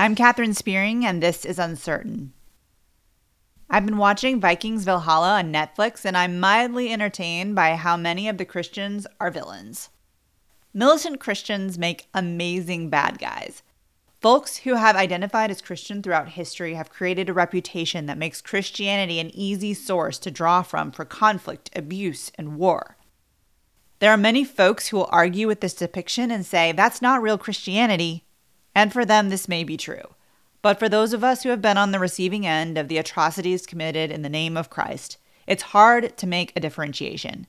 I'm Katherine Spearing, and this is Uncertain. I've been watching Vikings Valhalla on Netflix, and I'm mildly entertained by how many of the Christians are villains. Militant Christians make amazing bad guys. Folks who have identified as Christian throughout history have created a reputation that makes Christianity an easy source to draw from for conflict, abuse, and war. There are many folks who will argue with this depiction and say that's not real Christianity, and for them, this may be true. But for those of us who have been on the receiving end of the atrocities committed in the name of Christ, it's hard to make a differentiation.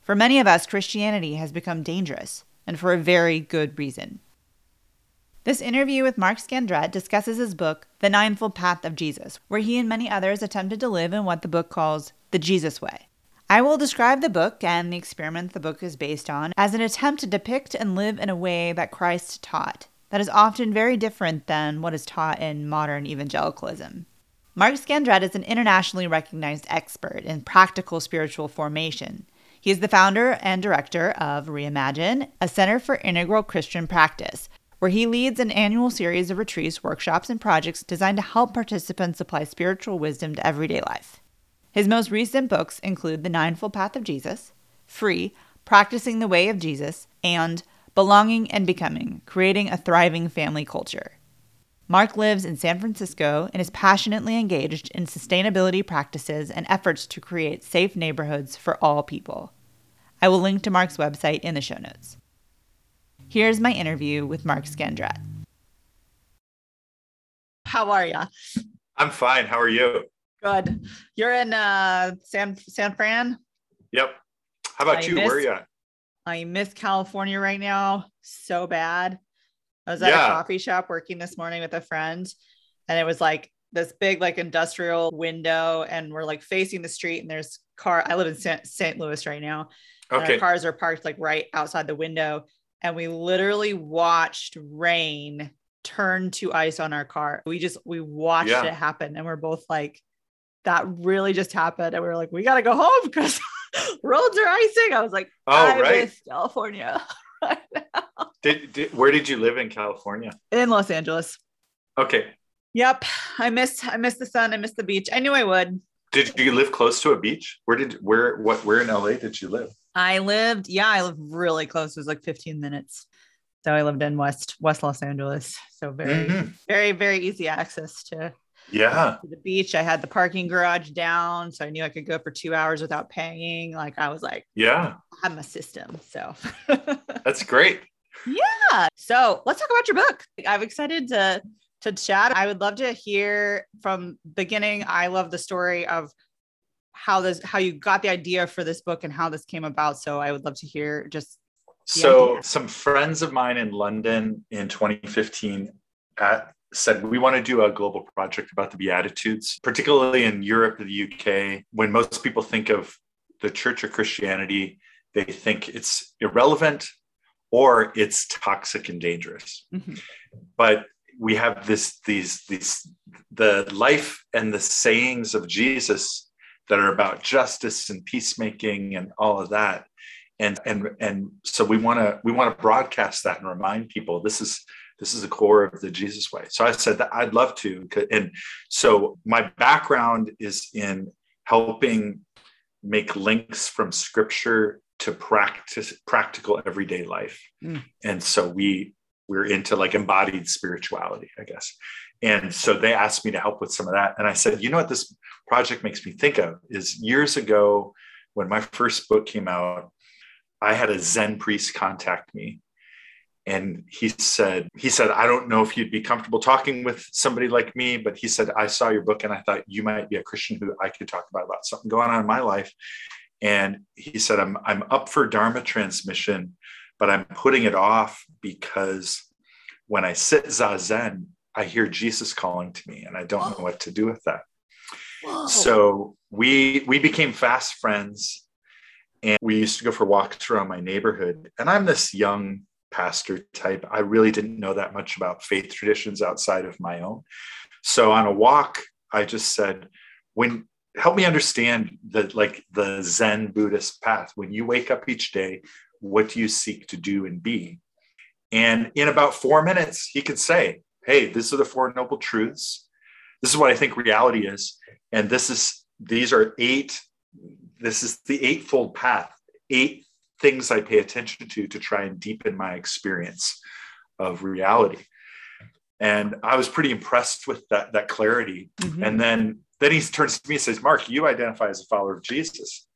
For many of us, Christianity has become dangerous, and for a very good reason. This interview with Mark Scandrette discusses his book, The Ninefold Path of Jesus, where he and many others attempted to live in what the book calls the Jesus way. I will describe the book and the experiment the book is based on as an attempt to depict and live in a way that Christ taught, that is often very different than what is taught in modern evangelicalism. Mark Scandrette is an internationally recognized expert in practical spiritual formation. He is the founder and director of Reimagine, a center for integral Christian practice, where he leads an annual series of retreats, workshops, and projects designed to help participants apply spiritual wisdom to everyday life. His most recent books include The Ninefold Path of Jesus, Free, Practicing the Way of Jesus, and belonging and becoming, creating a thriving family culture. Mark lives in San Francisco and is passionately engaged in sustainability practices and efforts to create safe neighborhoods for all people. I will link to Mark's website in the show notes. Here's my interview with Mark Scandrette. How are you? I'm fine. How are you? Good. You're in uh, San San Fran. Yep. How about I you? Missed, Where are you at? I miss California right now so bad. I was at yeah. a coffee shop working this morning with a friend, and it was like this big like industrial window, and we're like facing the street, and there's car. I live in St. Louis right now. Okay. cars are parked like right outside the window, and we literally watched rain turn to ice on our car. We just we watched yeah. it happen, and we're both like, "That really just happened," and we are like, "We got to go home because." Roads are icing. I was like, oh, I right. miss California right did, did, where did you live in California? In Los Angeles. Okay. Yep. I miss I miss the sun. I miss the beach. I knew I would. Did you live close to a beach? Where did where what where in LA did you live? I lived, yeah, I lived really close. It was like 15 minutes. So I lived in West West Los Angeles. So very, mm-hmm. very, very easy access to yeah. the beach. I had the parking garage down so i knew i could go for two hours without paying. Like i was like yeah. I have my system so. That's great. Yeah. So let's talk about your book. I'm excited to to chat. I would love to hear from beginning. I love the story of how this how you got the idea for this book and how this came about. So i would love to hear just so idea. some friends of mine in london in 2015 at said we want to do a global project about the Beatitudes, particularly in Europe the UK. When most people think of the church or Christianity, they think it's irrelevant or it's toxic and dangerous. Mm-hmm. But we have this, these, these, the life and the sayings of Jesus that are about justice and peacemaking and all of that. And, and, and so we want to, we want to broadcast that and remind people this is, this is the core of the Jesus way. So I said that I'd love to. And so my background is in helping make links from scripture to practice practical everyday life. Mm. And so we we're into like embodied spirituality, I guess. And so they asked me to help with some of that. And I said, you know what this project makes me think of is years ago when my first book came out, I had a Zen priest contact me and he said he said i don't know if you'd be comfortable talking with somebody like me but he said i saw your book and i thought you might be a christian who i could talk about about something going on in my life. And he said i'm i'm up for dharma transmission but i'm putting it off because when i sit zazen i hear jesus calling to me and i don't know what to do with that. Whoa. so we we became fast friends and we used to go for walks around my neighborhood. And i'm this young pastor type. I really didn't know that much about faith traditions outside of my own. So on a walk, I just said, when help me understand the like the Zen Buddhist path. When you wake up each day, what do you seek to do and be? And in about four minutes, he could say, hey, these are the Four Noble Truths. This is what I think reality is. And this is, these are eight, this is the eightfold path, eight things I pay attention to to try and deepen my experience of reality. And I was pretty impressed with that, that clarity. Mm-hmm. And then, then he turns to me and says, Mark, you identify as a follower of Jesus.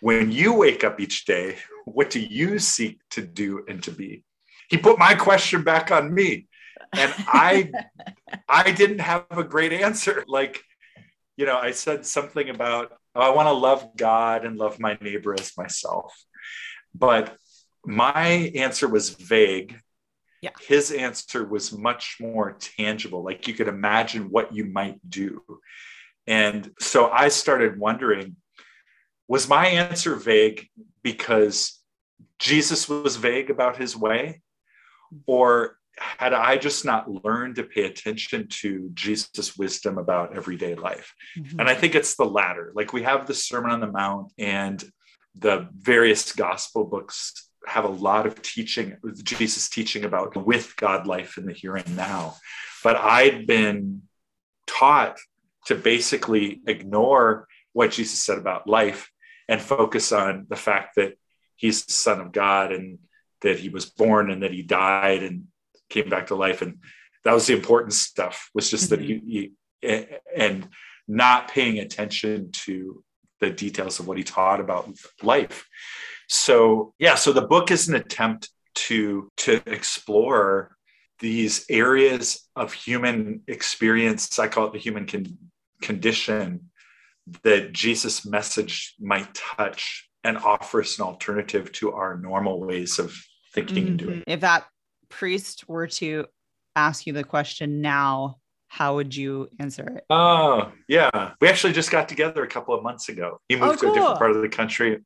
When you wake up each day, what do you seek to do and to be? He put my question back on me. And I I didn't have a great answer. Like, you know, I said something about oh, I want to love God and love my neighbor as myself. But my answer was vague yeah. His answer was much more tangible, like you could imagine what you might do. And so I started wondering was my answer vague because Jesus was vague about his way? Or had I just not learned to pay attention to Jesus' wisdom about everyday life? Mm-hmm. And I think it's the latter. Like we have the Sermon on the Mount and the various gospel books have a lot of teaching, Jesus teaching about with God life in the here and now. But I'd been taught to basically ignore what Jesus said about life and focus on the fact that he's the son of God and that he was born and that he died and came back to life. And that was the important stuff was just mm-hmm. that he, he, and not paying attention to the details of what he taught about life so yeah so the book is an attempt to to explore these areas of human experience i call it the human con- condition that jesus message might touch and offer us an alternative to our normal ways of thinking mm-hmm. and doing mm-hmm. if that priest were to ask you the question now how would you answer it? Oh, yeah. We actually just got together a couple of months ago. He moved oh, cool. to a different part of the country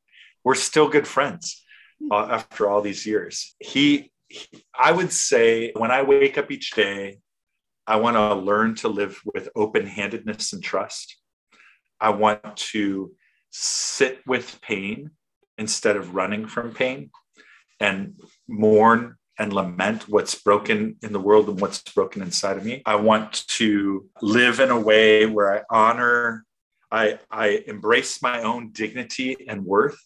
we're still good friends hmm. uh, after all these years. He, he, I would say, when I wake up each day, I want to learn to live with open handedness and trust. I want to sit with pain instead of running from pain and mourn and lament what's broken in the world and what's broken inside of me. I want to live in a way where I honor, I, I embrace my own dignity and worth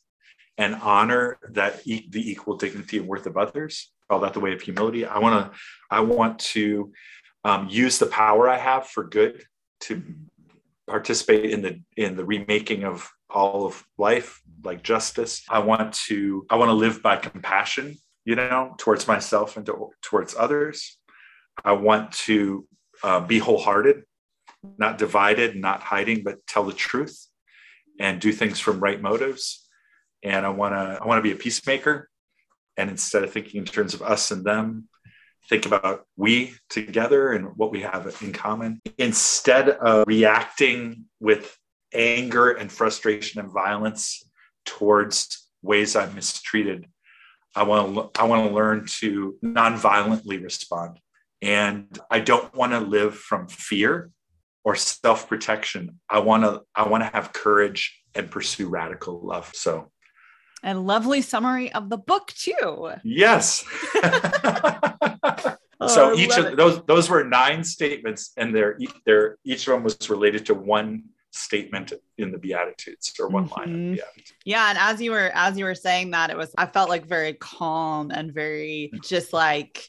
and honor that e- the equal dignity and worth of others. Call that the way of humility. I want to, I want to um, use the power I have for good to participate in the in the remaking of all of life, like justice. I want to, I want to live by compassion, you know, towards myself and to, towards others. I want to uh, be wholehearted, not divided, not hiding, but tell the truth and do things from right motives and I want to I want to be a peacemaker. And instead of thinking in terms of us and them, think about we together and what we have in common. Instead of reacting with anger and frustration and violence towards ways I'm mistreated, I want to I want to learn to non-violently respond. And I don't want to live from fear or self-protection. I want to I want to have courage and pursue radical love. So a lovely summary of the book too. Yes. oh, so each of it. those those were nine statements, and they're they're each of them was related to one statement in the beatitudes or one mm-hmm. line in the beatitudes. yeah and as you were as you were saying that it was i felt like very calm and very just like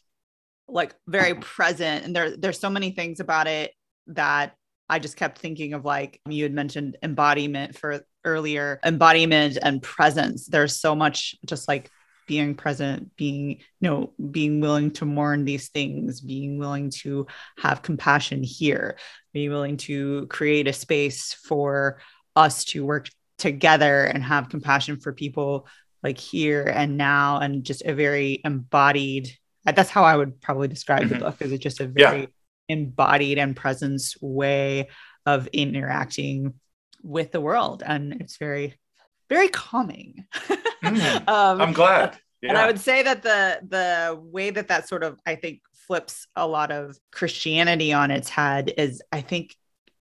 like very present and there there's so many things about it that I just kept thinking of like you had mentioned embodiment for earlier, embodiment and presence. There's so much just like being present, being, you know, being willing to mourn these things, being willing to have compassion here, being willing to create a space for us to work together and have compassion for people like here and now and just a very embodied that's how I would probably describe mm-hmm. the book is it just a very yeah embodied and presence way of interacting with the world and it's very very calming mm, um, i'm glad yeah. and i would say that the the way that that sort of i think flips a lot of christianity on its head is i think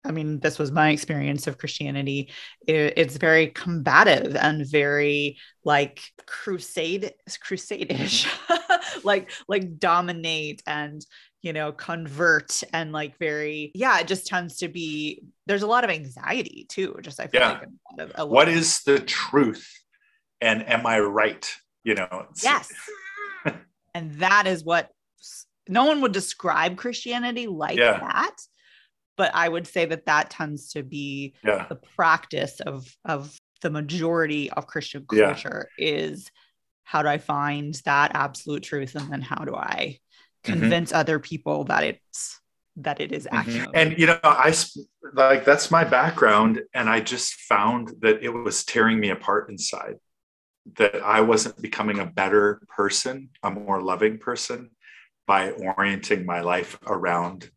I mean, this was my experience of Christianity. It, it's very combative and very like crusade, crusade-ish. like like dominate and you know convert and like very yeah it just tends to be there's a lot of anxiety too just i feel Yeah. like a lot of, what of- is the truth? And am i right? You know yes. And that is what no one would describe christianity like Yeah. that but i would say that that tends to be yeah. the practice of of the majority of christian culture is how do i find that absolute truth and then how do i Mhm. convince other people that it's that it is Mhm. and you know i like that's my background and i just found that it was tearing me apart inside that i wasn't becoming a better person a more loving person by orienting my life around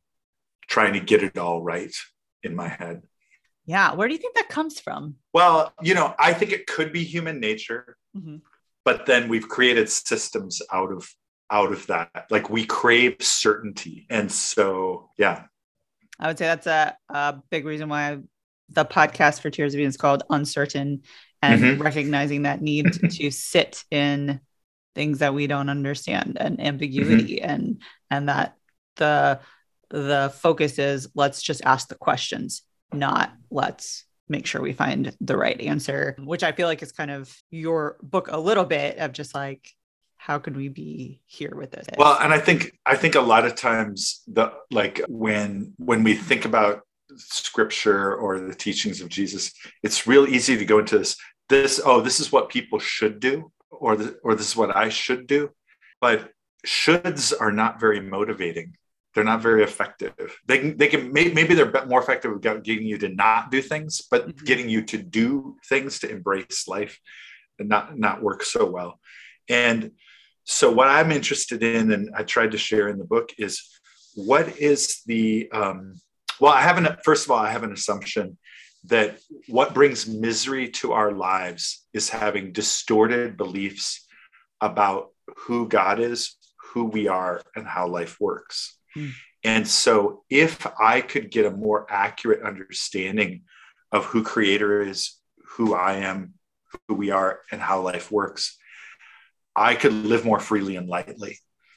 trying to get it all right in my head yeah where do you think that comes from well you know i think it could be human nature Mhm. but then we've created systems out of out of that. Like we crave certainty. And so yeah. I would say that's a, a big reason why the podcast for tears of eden is called uncertain and Mhm. recognizing that need to sit in things that we don't understand and ambiguity and and that the the focus is let's just ask the questions not let's make sure we find the right answer which i feel like is kind of your book a little bit of just like how could we be here with this? Well and i think i think a lot of times the like when when we think about scripture or the teachings of jesus it's real easy to go into this this oh this is what people should do or the, or this is what i should do. But shoulds are not very motivating. They're not very effective. They can they can may, maybe they're more effective at getting you to not do things but Mhm. getting you to do things to embrace life and not not work so well. And so what i'm interested in and i tried to share in the book is what is the um, well i have an first of all i have an assumption that what brings misery to our lives is having distorted beliefs about who god is who we are and how life works Hmm. and so if i could get a more accurate understanding of who creator is who i am who we are and how life works i could live more freely and lightly.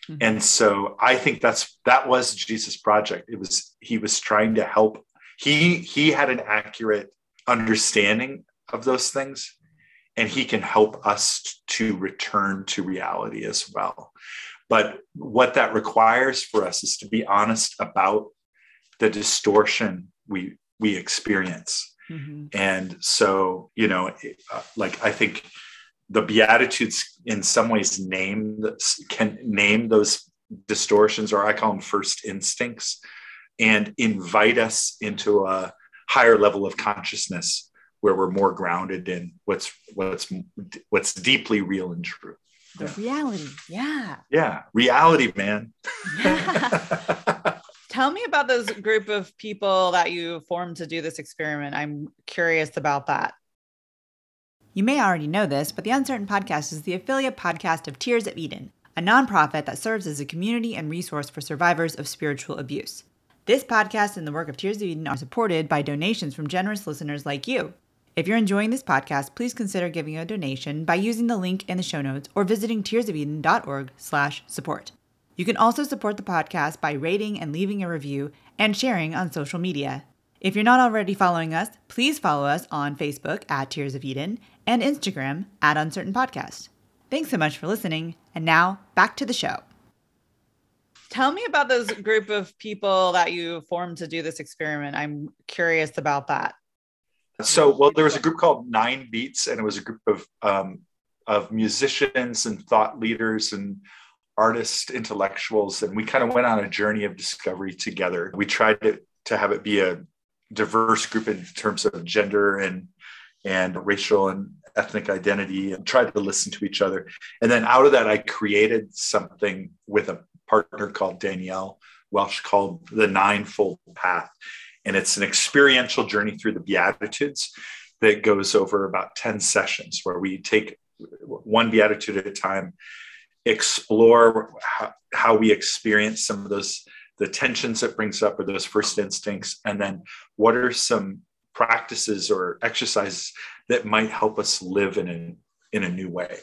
Mhm. and so i think that's that was jesus project. It was he was trying to help. He he had an accurate understanding of those things and he can help us to return to reality as well. But what that requires for us is to be honest about the distortion we we experience. Mhm. and so you know uh, like i think the beatitudes in some ways name can name those distortions or i call them first instincts and invite us into a higher level of consciousness where we're more grounded in what's what's what's deeply real and true the reality yeah yeah reality man Tell me about this group of people that you formed to do this experiment. I'm curious about that. You may already know this, but the Uncertain Podcast is the affiliate podcast of Tears of Eden, a nonprofit that serves as a community and resource for survivors of spiritual abuse. This podcast and the work of Tears of Eden are supported by donations from generous listeners like you. If you're enjoying this podcast, please consider giving a donation by using the link in the show notes or visiting tearsofeden.org/support. You can also support the podcast by rating and leaving a review and sharing on social media. If you're not already following us, please follow us on Facebook at Tears of Eden and Instagram at Uncertain Podcast. Thanks so much for listening. And now back to the show. Tell me about this group of people that you formed to do this experiment. I'm curious about that. so well there was a group called nine beats and it was a group of um, of musicians and thought leaders and artists intellectuals and we kind of went on a journey of discovery together we tried to, to have it be a diverse group in terms of gender and and racial and ethnic identity and tried to listen to each other. And then out of that i created something with a partner called danielle welsh called the ninefold path. And it's an experiential journey through the beatitudes that goes over about 10 sessions where we take one beatitude at a time explore how, how we experience some of those the tensions it brings up or those first instincts and then what are some practices or exercises that might help us live in a in a new way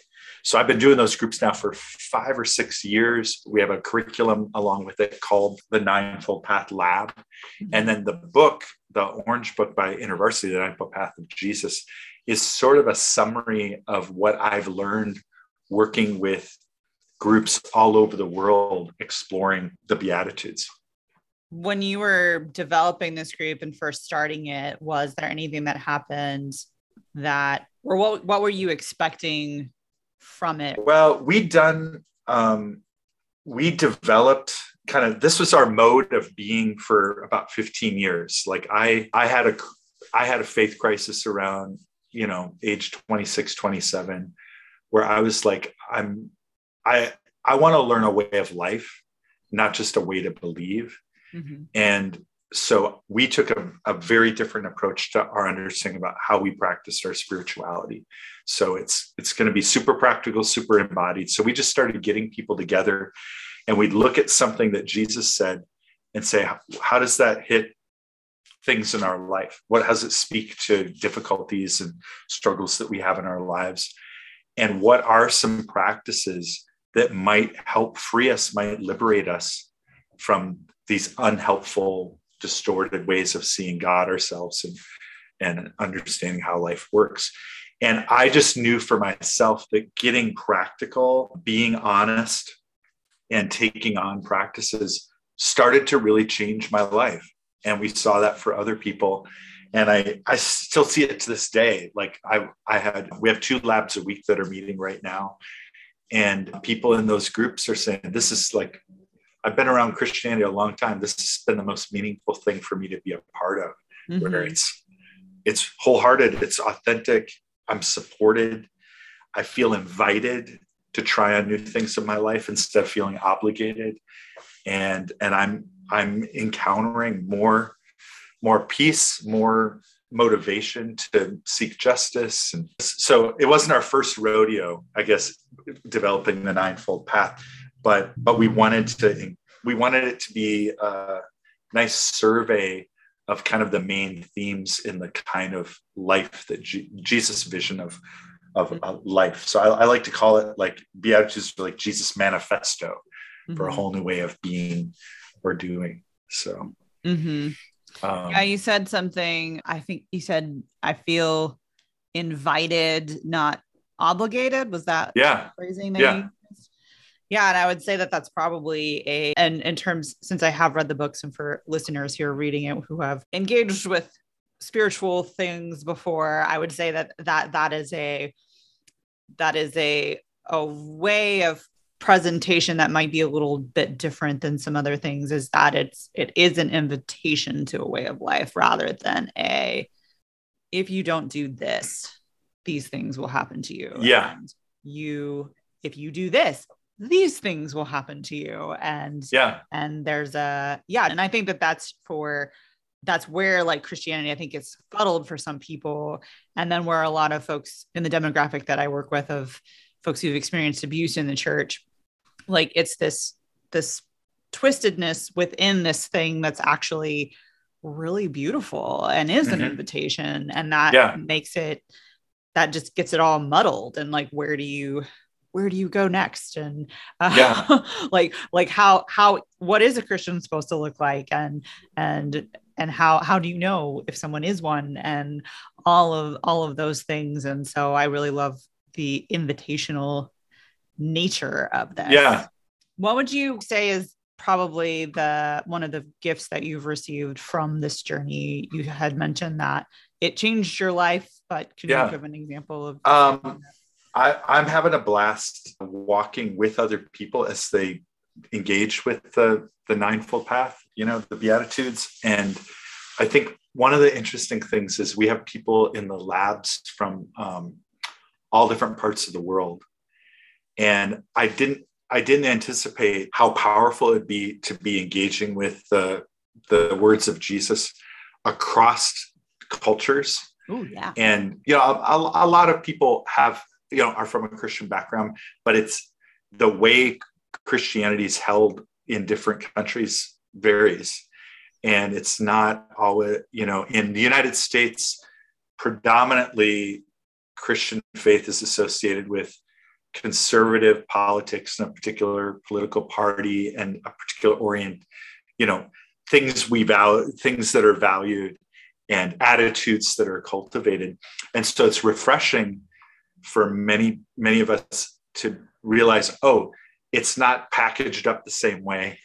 so I've been doing those groups now for five or six years. We have a curriculum along with it called the Ninefold Path Lab. Mm-hmm. And then the book, the orange book by InterVarsity, The Ninefold Path of Jesus, is sort of a summary of what I've learned working with groups all over the world exploring the Beatitudes. When you were developing this group and first starting it, was there anything that happened that, or what, what were you expecting from it? Well, we'd done, um, we developed kind of this was our mode of being for about 15 years. Like I, I had a, I had a faith crisis around, you know, age 26, 27, where I was like, I'm, I, I want to learn a way of life, not just a way to believe. Mm-hmm. And so we took a, a, very different approach to our understanding about how we practiced our spirituality. So it's it's going to be super practical super embodied. So we just started getting people together and we'd look at something that jesus said and say how, how does that hit things in our life? What does it speak to difficulties and struggles that we have in our lives? And what are some practices that might help free us might liberate us from these unhelpful distorted ways of seeing God ourselves and and understanding how life works. And I just knew for myself that getting practical, being honest, and taking on practices started to really change my life. And we saw that for other people. And I, I still see it to this day. Like I, I had, we have two labs a week that are meeting right now. And people in those groups are saying, this is like I've been around Christianity a long time. This has been the most meaningful thing for me to be a part of, mm-hmm. where it's it's wholehearted, it's authentic. I'm supported. I feel invited to try on new things in my life instead of feeling obligated. And and I'm I'm encountering more more peace, more motivation to seek justice. And so it wasn't our first rodeo, I guess, developing the ninefold path but but we wanted to we wanted it to be a nice survey of kind of the main themes in the kind of life that G- Jesus' vision of of life. So I, I, like to call it like Beatitudes like Jesus' manifesto mm-hmm. for a mm-hmm. whole new way of being or doing. So. Mm-hmm. Um, yeah, you said something. I think you said I feel invited, not obligated. Was that yeah phrasing? yeah. Yeah, and I would say that that's probably a and in terms since I have read the books and for listeners who are reading it who have engaged with spiritual things before, I would say that that that is a that is a a way of presentation that might be a little bit different than some other things is that it's it is an invitation to a way of life rather than a if you don't do this these things will happen to you. Yeah. And you if you do this these things will happen to you and yeah and there's a yeah and i think that that's for that's where like christianity i think is fuddled for some people and then where a lot of folks in the demographic that i work with of folks who've experienced abuse in the church like it's this this twistedness within this thing that's actually really beautiful and is an mm-hmm. invitation and that yeah. makes it that just gets it all muddled and like where do you where do you go next? And uh, yeah. like like how how what is a christian supposed to look like? And and and how how do you know if someone is one? And all of all of those things. And so i really love the invitational nature of that yeah. What would you say is probably the one of the gifts that you've received from this journey? You had mentioned that it changed your life but can yeah. you give an example of um I, am having a blast walking with other people as they engage with the the ninefold path, you know, the Beatitudes. And I think one of the interesting things is we have people in the labs from um, all different parts of the world. And I didn't I didn't anticipate how powerful it'd be to be engaging with the the words of Jesus across cultures. Oh yeah. And you know, a, a lot of people have you know are from a christian background but it's the way christianity is held in different countries varies and it's not always you know in the united states predominantly christian faith is associated with conservative politics and a particular political party and a particular orient, you know, things we value, things that are valued and attitudes that are cultivated. And so it's refreshing for many, many of us to realize, oh, it's not packaged up the same way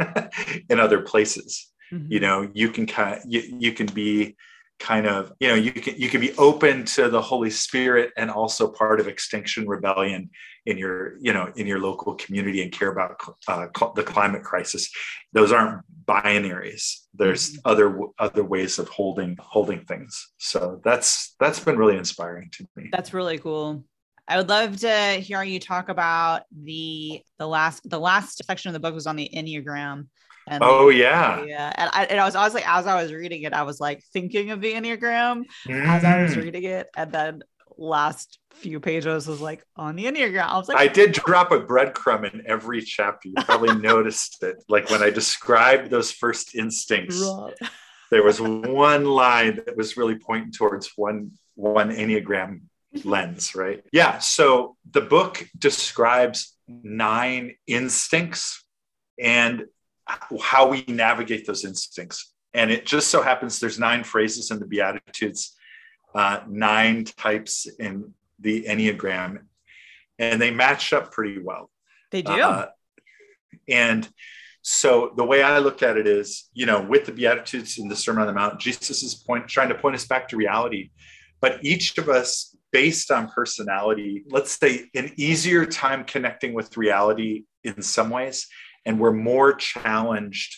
in other places. Mm-hmm. You know, you can kind of, you, you can be kind of you know you can you can be open to the holy spirit and also part of extinction rebellion in your you know in your local community and care about uh, the climate crisis. Those aren't binaries. There's mm-hmm. other other ways of holding holding things. So that's that's been really inspiring to me. That's really cool. I would love to hear you talk about the the last the last section of the book was on the Enneagram and oh yeah, yeah. And I, and I was honestly as I was reading it, I was like thinking of the enneagram mm. as I was mm. reading it, and then last few pages was like on the enneagram. I was like, I did drop a breadcrumb in every chapter. You probably noticed it. Like when I described those first instincts, there was one line that was really pointing towards one one enneagram lens, right? Yeah. So the book describes nine instincts and how we navigate those instincts. And it just so happens there's nine phrases in the Beatitudes, uh, nine types in the Enneagram, and they match up pretty well. They do. Uh, and so the way I look at it is, you know, with the Beatitudes in the Sermon on the Mount, Jesus is point, trying to point us back to reality. But each of us, based on personality, let's say an easier time connecting with reality in some ways and we're more challenged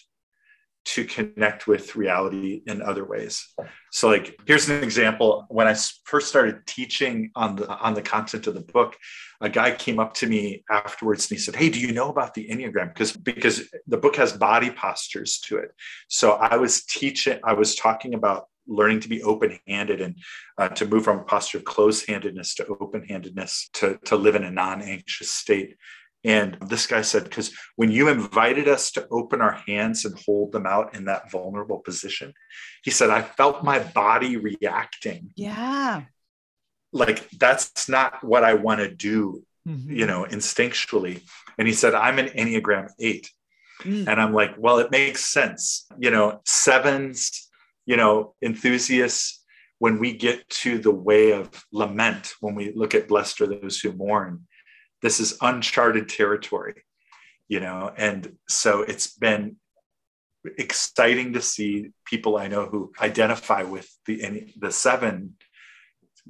to connect with reality in other ways. So like here's an example when I first started teaching on the on the content of the book a guy came up to me afterwards and he said hey do you know about the enneagram because because the book has body postures to it. So I was teaching I was talking about learning to be open-handed and uh, to move from a posture of closed-handedness to open-handedness to, to live in a non-anxious state and this guy said, because when you invited us to open our hands and hold them out in that vulnerable position, he said, I felt my body reacting. Yeah. Like that's not what I want to do, mm-hmm. you know, instinctually. And he said, I'm an Enneagram eight. Mm. And I'm like, well, it makes sense. You know, sevens, you know, enthusiasts, when we get to the way of lament, when we look at blessed are those who mourn, this is uncharted territory you know and so it's been exciting to see people i know who identify with the the seven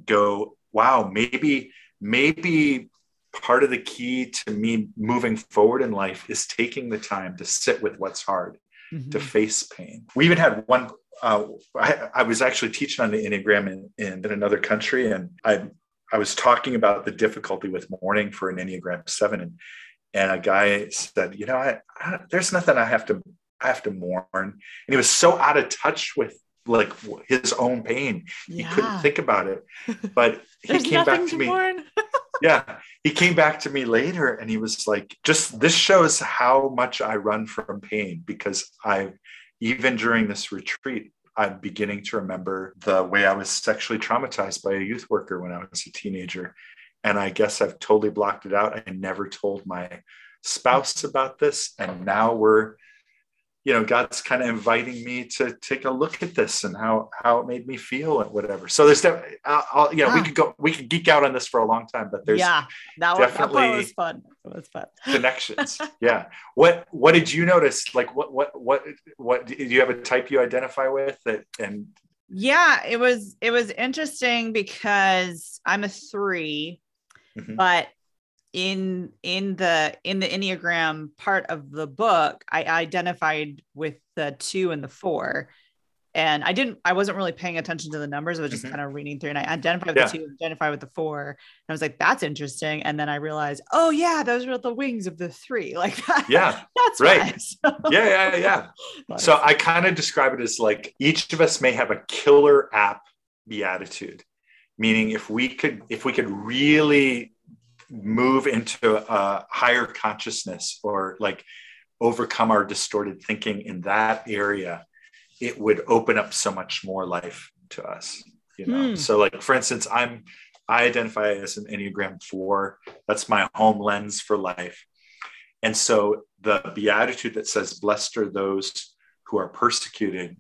go wow maybe maybe part of the key to me moving forward in life is taking the time to sit with what's hard mm-hmm. to face pain we even had one uh, I, I, was actually teaching on the enneagram in, in, in another country and i I was talking about the difficulty with mourning for an Enneagram seven, and and a guy said, you know, I, I, there's nothing I have to I have to mourn, and he was so out of touch with like his own pain, yeah. he couldn't think about it. But he came back to, to me. yeah, he came back to me later, and he was like, just this shows how much I run from pain because I even during this retreat I'm beginning to remember the way I was sexually traumatized by a youth worker when I was a teenager. And I guess I've totally blocked it out. I never told my spouse about this. And now we're you know god's kind of inviting me to take a look at this and how how it made me feel and whatever. So there's definitely I'll, you know we could go we could geek out on this for a long time but there's yeah that was, definitely that was fun. It was fun. connections. Yeah. What what did you notice? Like what what what what do you have a type you identify with that and yeah it was it was interesting because i'm a 3 mm-hmm. but in in the in the enneagram part of the book i identified with the two and the four. And i didn't i wasn't really paying attention to the numbers. I was just mm-hmm. kind of reading through and i identified with yeah. the two identified with the four. And i was like that's interesting. And then i realized oh yeah those were the wings of the three. Like that yeah. that's right. So. yeah yeah yeah so i kind of describe it as like each of us may have a killer app beatitude. Meaning if we could if we could really move into a higher consciousness or like overcome our distorted thinking in that area, it would open up so much more life to us. You know, mm. so like for instance, I'm I identify as an Enneagram 4. That's my home lens for life. And so the beatitude that says, Blessed are those who are persecuted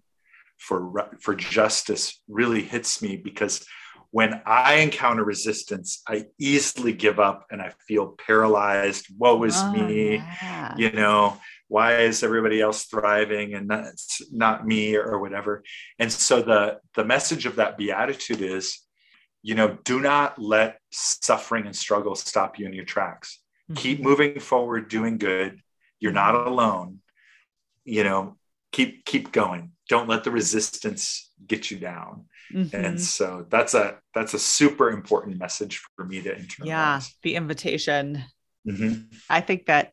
for, for justice really hits me because when I encounter resistance, I easily give up and I feel paralyzed. Woe is oh, me. Yeah. You know, why is everybody else thriving and not, not me or whatever? And so the, the message of that beatitude is, you know, do not let suffering and struggle stop you in your tracks. Mm-hmm. Keep moving forward, doing good. You're not alone. You know, keep keep going. Don't let the resistance get you down. Mm-hmm. And so that's a that's a super important message for me to internalize. Yeah, the invitation. Mm-hmm. I think that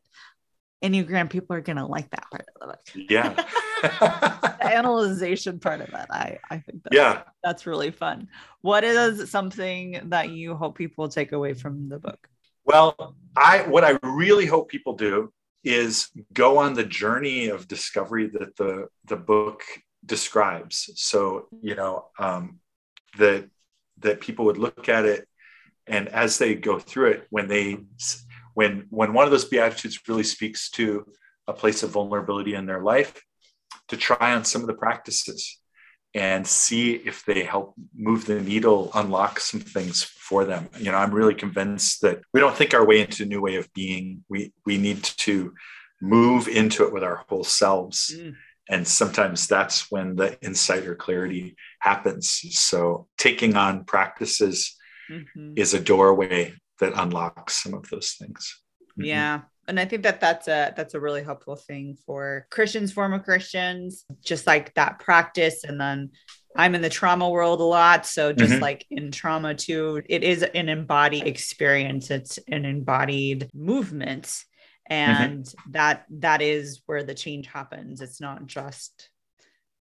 Enneagram people are gonna like that part of it. Yeah. the analyzation part of it. I, I think that's, yeah. that's really fun. What is something that you hope people take away from the book? Well, I what I really hope people do is go on the journey of discovery that the the book describes. So you know um, that that people would look at it, and as they go through it, when they when when one of those beatitudes really speaks to a place of vulnerability in their life, to try on some of the practices and see if they help move the needle, unlock some things for them. You know, I'm really convinced that we don't think our way into a new way of being. We we need to move into it with our whole selves. Mm. And sometimes that's when the insight or clarity happens. So taking on practices mm-hmm. is a doorway that unlocks some of those things. Mm-hmm. Yeah and i think that that's a that's a really helpful thing for christians former christians just like that practice and then i'm in the trauma world a lot so just mm-hmm. like in trauma too it is an embodied experience it's an embodied movement. And mm-hmm. that that is where the change happens. It's not just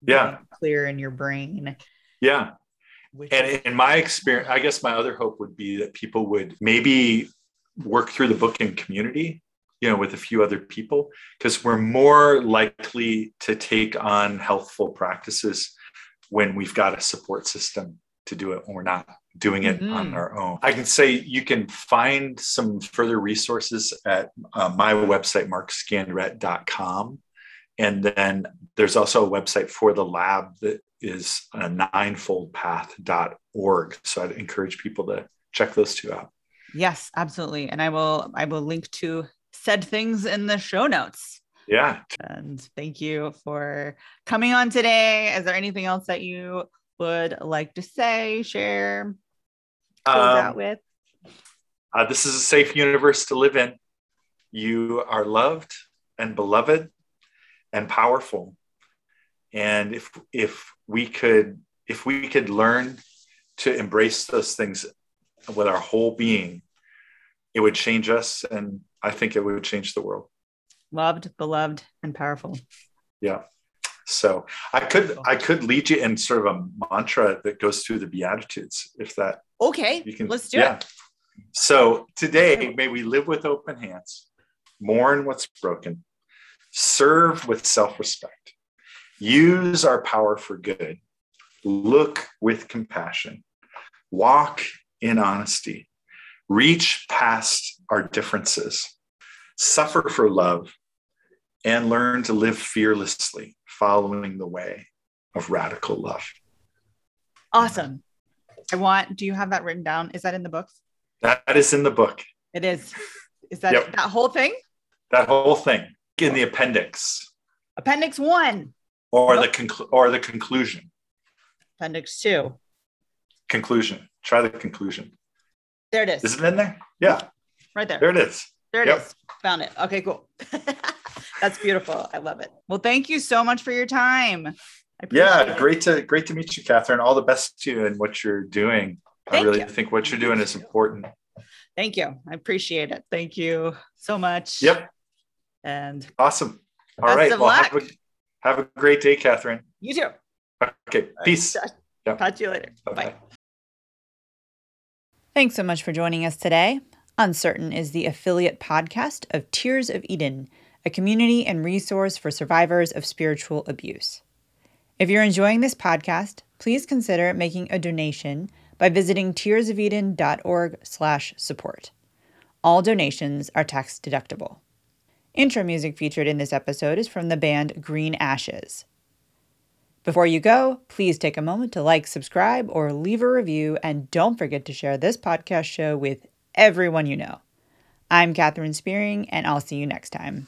yeah. clear in your brain. Yeah. And in my experience i guess my other hope would be that people would maybe work through the book in community you know with a few other people because we're more likely to take on healthful practices when we've got a support system to do it when we're not doing it mm-hmm. on our own i can say you can find some further resources at uh, my website markscandrette.com and then there's also a website for the lab that is a ninefoldpath.org so i'd encourage people to check those two out yes absolutely and i will i will link to said things in the show notes. Yeah. And thank you for coming on today. Is there anything else that you would like to say, share, close um, out with? Uh, this is a safe universe to live in. You are loved and beloved and powerful. And if if we could if we could learn to embrace those things with our whole being, it would change us and I think it would change the world. Loved, beloved, and powerful. Yeah. So I could I could lead you in sort of a mantra that goes through the Beatitudes, if that okay. You can let's do yeah. it. So today, may we live with open hands, mourn what's broken, serve with self-respect, use our power for good, look with compassion, walk in honesty, reach past our differences, suffer for love, and learn to live fearlessly, following the way of radical love. Awesome. I want, do you have that written down? Is that in the books? That is in the book. It is. Is that yep. that whole thing? That whole thing in the appendix. Appendix one. Or nope. the conclu- or the conclusion. Appendix two. Conclusion. Try the conclusion. There it is. Is it in there? Yeah. Right there. There it is. There it yep. is. Found it. Okay, cool. That's beautiful. I love it. Well, thank you so much for your time. Yeah, it. great to great to meet you, Catherine. All the best to you and what you're doing. Thank I really you. think what you're doing is important. Thank you. I appreciate it. Thank you so much. Yep. And awesome. All right. Well, have a, have a, great day, Catherine. You too. Okay. Peace. Yep. Talk to you later. Bye bye. Thanks so much for joining us today. Uncertain is the affiliate podcast of Tears of Eden, a community and resource for survivors of spiritual abuse. If you're enjoying this podcast, please consider making a donation by visiting tearsofeden.org/support. All donations are tax deductible. Intro music featured in this episode is from the band Green Ashes. Before you go, please take a moment to like, subscribe, or leave a review, and don't forget to share this podcast show with everyone you know. I'm Katherine Spearing, and I'll see you next time.